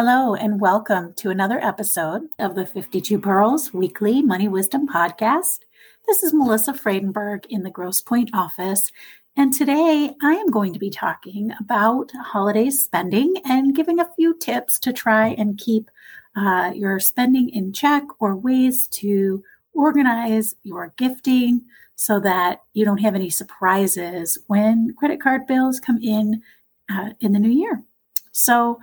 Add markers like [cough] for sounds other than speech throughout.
Hello, and welcome to another episode of the 52 Pearls Weekly Money Wisdom Podcast. This is Melissa Friedenberg in the Grosse Pointe office. And today I am going to be talking about holiday spending and giving a few tips to try and keep uh, your spending in check or ways to organize your gifting so that you don't have any surprises when credit card bills come in uh, in the new year. So,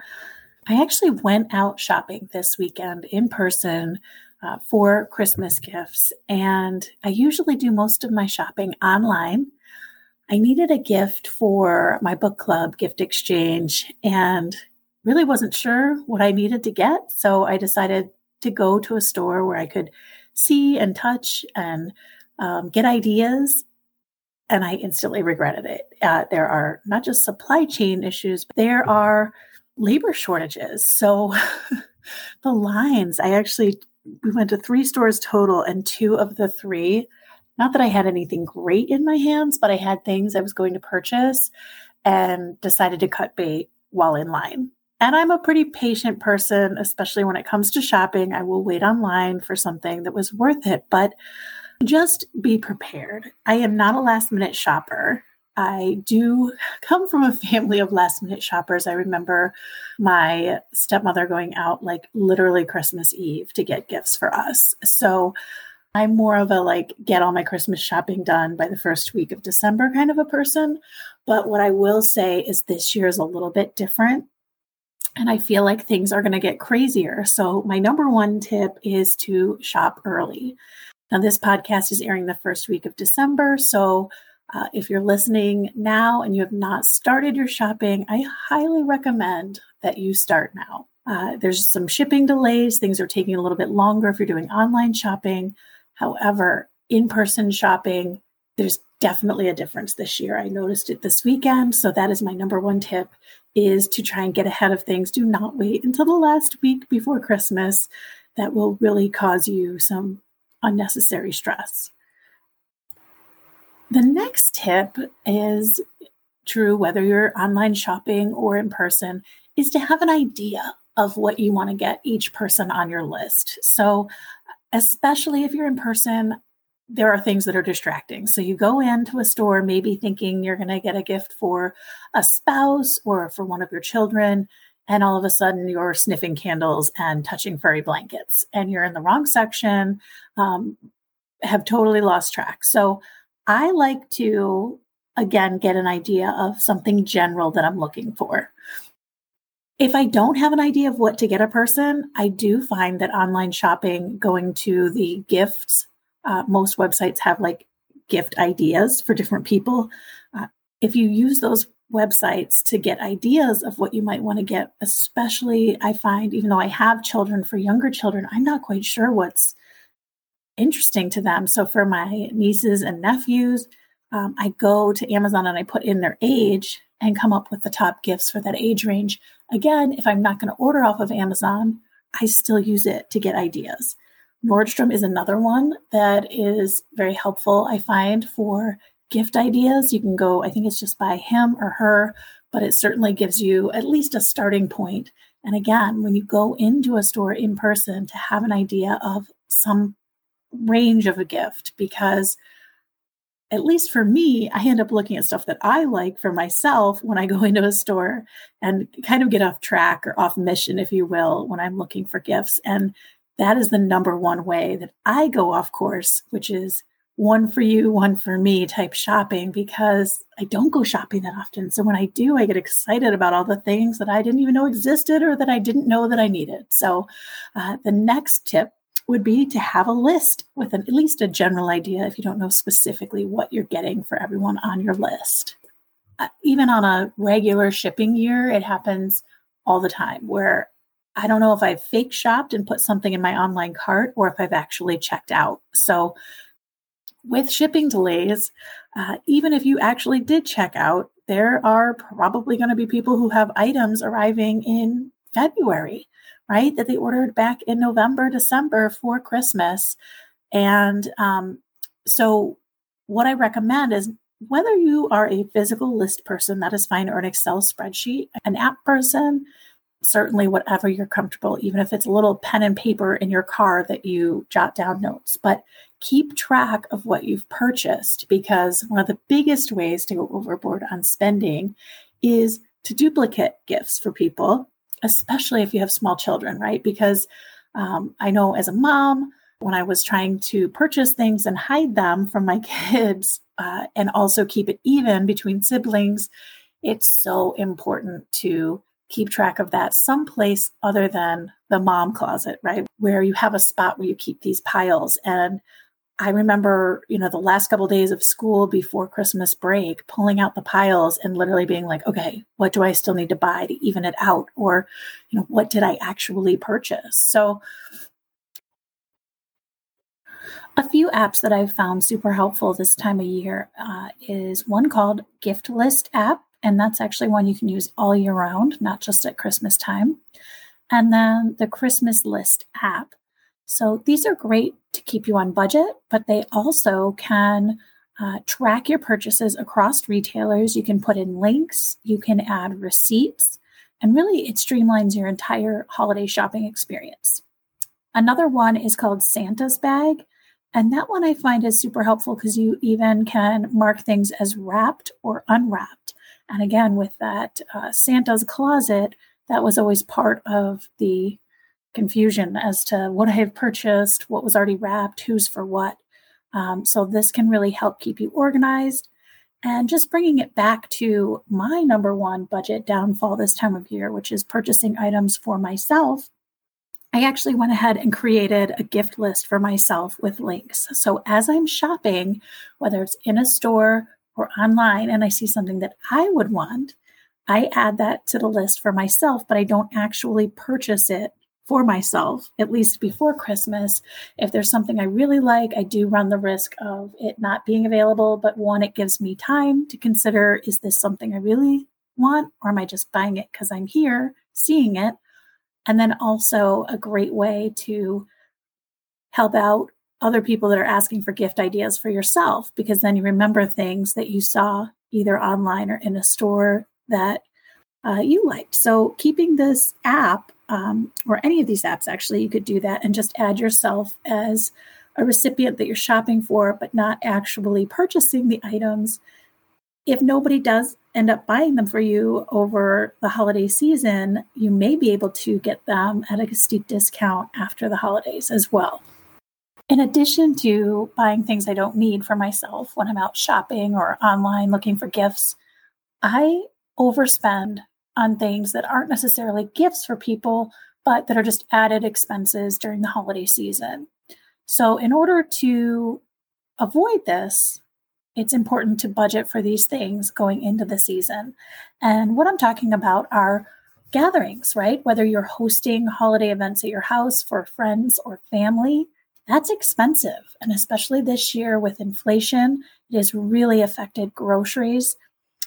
I actually went out shopping this weekend in person uh, for Christmas gifts, and I usually do most of my shopping online. I needed a gift for my book club gift exchange and really wasn't sure what I needed to get. So I decided to go to a store where I could see and touch and um, get ideas. And I instantly regretted it. Uh, there are not just supply chain issues, but there are labor shortages. So [laughs] the lines, I actually we went to three stores total and two of the three not that I had anything great in my hands, but I had things I was going to purchase and decided to cut bait while in line. And I'm a pretty patient person, especially when it comes to shopping. I will wait online for something that was worth it, but just be prepared. I am not a last minute shopper. I do come from a family of last minute shoppers. I remember my stepmother going out like literally Christmas Eve to get gifts for us. So I'm more of a like get all my Christmas shopping done by the first week of December kind of a person. But what I will say is this year is a little bit different. And I feel like things are going to get crazier. So, my number one tip is to shop early. Now, this podcast is airing the first week of December. So, uh, if you're listening now and you have not started your shopping, I highly recommend that you start now. Uh, there's some shipping delays, things are taking a little bit longer if you're doing online shopping. However, in person shopping, there's definitely a difference this year. I noticed it this weekend. So that is my number one tip is to try and get ahead of things. Do not wait until the last week before Christmas. That will really cause you some unnecessary stress. The next tip is true whether you're online shopping or in person is to have an idea of what you want to get each person on your list. So, especially if you're in person, there are things that are distracting. So you go into a store maybe thinking you're going to get a gift for a spouse or for one of your children and all of a sudden you're sniffing candles and touching furry blankets and you're in the wrong section um, have totally lost track so I like to, again, get an idea of something general that I'm looking for. If I don't have an idea of what to get a person, I do find that online shopping, going to the gifts, uh, most websites have like gift ideas for different people. Uh, if you use those websites to get ideas of what you might want to get, especially I find, even though I have children for younger children, I'm not quite sure what's interesting to them. So for my nieces and nephews, um, I go to Amazon and I put in their age and come up with the top gifts for that age range. Again, if I'm not going to order off of Amazon, I still use it to get ideas. Nordstrom is another one that is very helpful, I find, for gift ideas. You can go, I think it's just by him or her, but it certainly gives you at least a starting point. And again, when you go into a store in person to have an idea of some range of a gift because at least for me, I end up looking at stuff that I like for myself when I go [laughs] into a store and kind of get off track or off mission, if you will, when I'm looking for gifts. And that is the number one way that I go off course, which is one for you, one for me type shopping because I don't go shopping that often. So when I do, I get excited about all the things that I didn't even know existed or that I didn't know that I needed. So uh, the next tip would be to have a list with an, at least a general idea if you don't know specifically what you're getting for everyone on your list. uh, even on a regular shipping year, it happens all the time where I don't know if I've fake shopped and put something in my online cart or if I've actually checked out. So, with shipping delays, uh, even if you actually did check out, there are probably going to be people who have items arriving in February, right? That they ordered back in November, December for Christmas. And um, so, what I recommend is whether you are a physical list person, that is fine, or an Excel spreadsheet, an app person, certainly whatever you're comfortable, even if it's a little pen and paper in your car that you jot down notes. But keep track of what you've purchased because one of the biggest ways to go overboard on spending is to duplicate gifts for people, especially if you have small children, right? Because um, I know as a mom, when I was trying to purchase things and hide them from my [laughs] kids uh, and also keep it even between siblings, it's so important to keep track of that someplace other than the mom closet, right? Where you have a spot where you keep these piles. And I remember, you know, the last couple of days of school before Christmas break, pulling out the piles and literally being like, okay, what do I still need to buy to even it out? Or, you know, what did I actually purchase? So, a few apps that I've found super helpful this time of year uh, is one called Gift List app, and that's actually one you can use all year round, not just at Christmas time. And then the Christmas List app. So these are great to keep you on budget, but they also can uh, track your purchases across retailers. You can put in links, you can add receipts, and really it streamlines your entire holiday shopping experience. Another one is called Santa's Bag. And that one I find is super helpful because you even can mark things as wrapped or unwrapped. And again, with that uh, Santa's closet, that was always part of the confusion as to what I have purchased, what was already wrapped, who's for what. Um, so this can really help keep you organized. And just bringing it back to my number one budget downfall this time of year, which is purchasing items for myself. I actually went ahead and created a gift list for myself with links. So as I'm shopping, whether it's in a store or online, and I see something that I would want, I add that to the list for myself, but I don't actually purchase it for myself, at least before Christmas. If there's something I really like, I do run the risk of it not being available. But one, it gives me time to consider is this something I really want, or am I just buying it because I'm here seeing it? And then also a great way to help out other people that are asking for gift ideas for yourself, because then you remember things that you saw either online or in a store that uh, you liked. So, keeping this app um, or any of these apps, actually, you could do that and just add yourself as a recipient that you're shopping for, but not actually purchasing the items. If nobody does end up buying them for you over the holiday season, you may be able to get them at a steep discount after the holidays as well. In addition to buying things I don't need for myself when I'm out shopping or online looking for gifts, I overspend on things that aren't necessarily gifts for people, but that are just added expenses during the holiday season. So, in order to avoid this, it's important to budget for these things going into the season. And what I'm talking about are gatherings, right? Whether you're hosting holiday events at your house for friends or family, that's expensive. And especially this year with inflation, it has really affected groceries.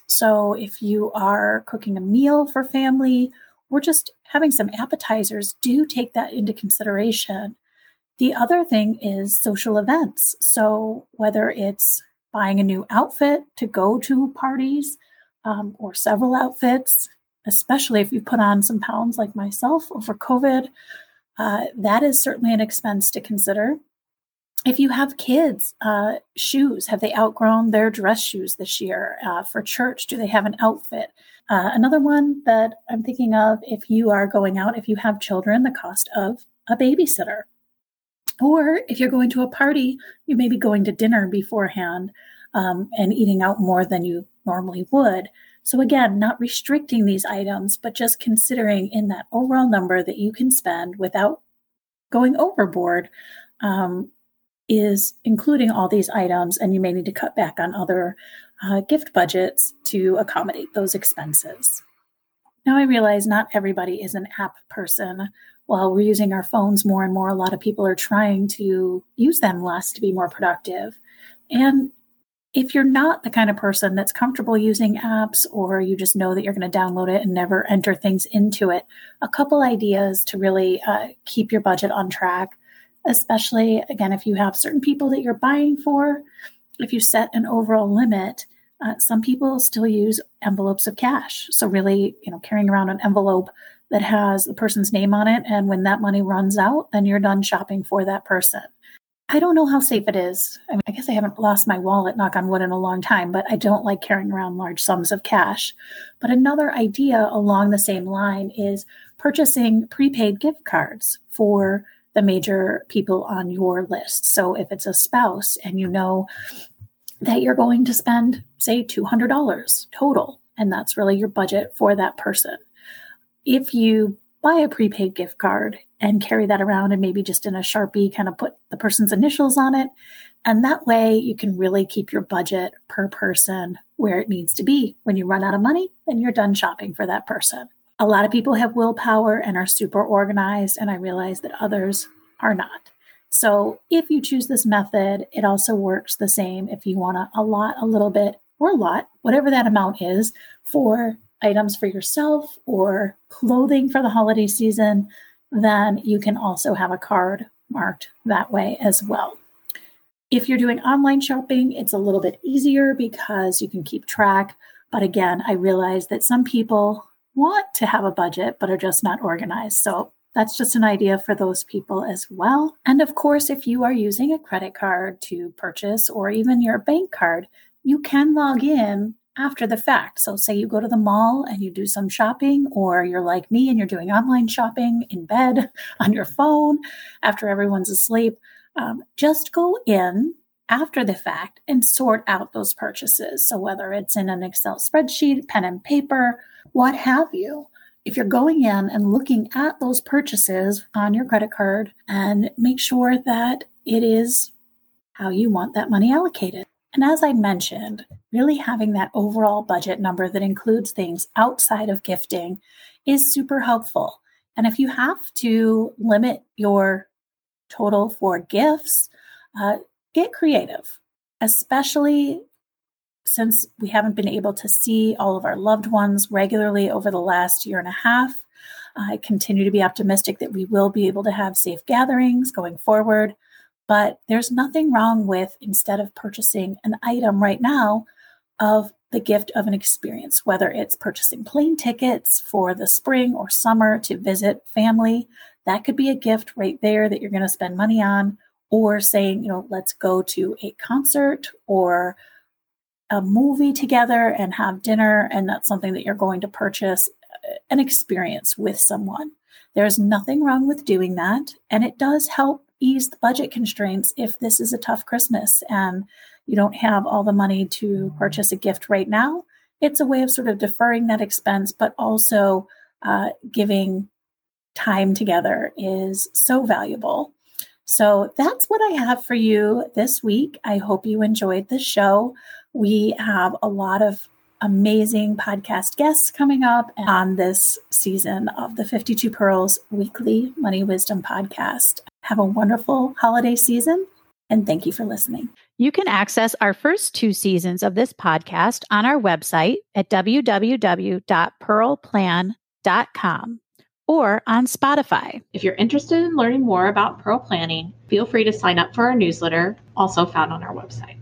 So if you are cooking a meal for family or just having some appetizers, do take that into consideration. The other thing is social events. So whether it's buying a new outfit to go to parties um, or several outfits, especially if you put on some pounds like myself over COVID. Uh, that is certainly an expense to consider. If you have kids, uh, shoes, have they outgrown their dress shoes this year? Uh, for church, do they have an outfit? Uh, another one that I'm thinking of if you are going out, if you have children, the cost of a babysitter. Or if you're going to a party, you may be going to dinner beforehand um, and eating out more than you normally would. So, again, not restricting these items, but just considering in that overall number that you can spend without going overboard um, is including all these items. And you may need to cut back on other uh, gift budgets to accommodate those expenses. Now, I realize not everybody is an app person. While we're using our phones more and more, a lot of people are trying to use them less to be more productive. And if you're not the kind of person that's comfortable using apps or you just know that you're going to download it and never enter things into it, a couple ideas to really uh, keep your budget on track, especially again, if you have certain people that you're buying for, if you set an overall limit. Uh, some people still use envelopes of cash. So, really, you know, carrying around an envelope that has the person's name on it. And when that money runs out, then you're done shopping for that person. I don't know how safe it is. I mean, I guess I haven't lost my wallet, knock on wood, in a long time, but I don't like carrying around large sums of cash. But another idea along the same line is purchasing prepaid gift cards for the major people on your list. So if it's a spouse and you know that you're going to spend, say, $200 total, and that's really your budget for that person. If you buy a prepaid gift card and carry that around and maybe just in a Sharpie kind of put the person's initials on it. And that way you can really keep your budget per person where it needs to be. When you run out of money, then you're done shopping for that person. A lot of people have willpower and are super organized, and I realize that others are not. So if you choose this method, it also works the same if you want to allot a little bit or a lot, whatever that amount is, for items for yourself or clothing for the holiday season then you can also have a card marked that way as well. If you're doing online shopping, it's a little bit easier because you can keep track. But again, I realize that some people want to have a budget but are just not organized. So that's just an idea for those people as well. And of course, if you are using a credit card to purchase or even your bank card, you can log in after the fact. So, say you go to the mall and you do some shopping, or you're like me and you're doing online shopping in bed [laughs] on your phone after everyone's asleep. Um, just go in after the fact and sort out those purchases. So, whether it's in an Excel spreadsheet, pen and paper, what have you. If you're going in and looking at those purchases on your credit card and make sure that it is how you want that money allocated. And as I mentioned, really having that overall budget number that includes things outside of gifting is super helpful. And if you have to limit your total for gifts, uh, get creative, especially since we haven't been able to see all of our loved ones regularly over the last year and a half. I continue to be optimistic that we will be able to have safe gatherings going forward. But there's nothing wrong with instead of purchasing an item right now of the gift of an experience, whether it's purchasing plane tickets for the spring or summer to visit family. That could be a gift right there that you're going to spend money on, or saying, you know, let's go to a concert or a movie together and have dinner. And that's something that you're going to purchase uh, an experience with someone. There's nothing wrong with doing that. And it does help ease the budget constraints if this is a tough Christmas and you don't have all the money to purchase a gift right now. It's a way of sort of deferring that expense, but also uh, giving time together is so valuable. So that's what I have for you this week. I hope you enjoyed the show. We have a lot of amazing podcast guests coming up on this season of the 52 Pearls weekly money wisdom podcast. Have a wonderful holiday season and thank you for listening. You can access our first two seasons of this podcast on our website at www.pearlplan.com or on Spotify. If you're interested in learning more about Pearl Planning, feel free to sign up for our newsletter, also found on our website.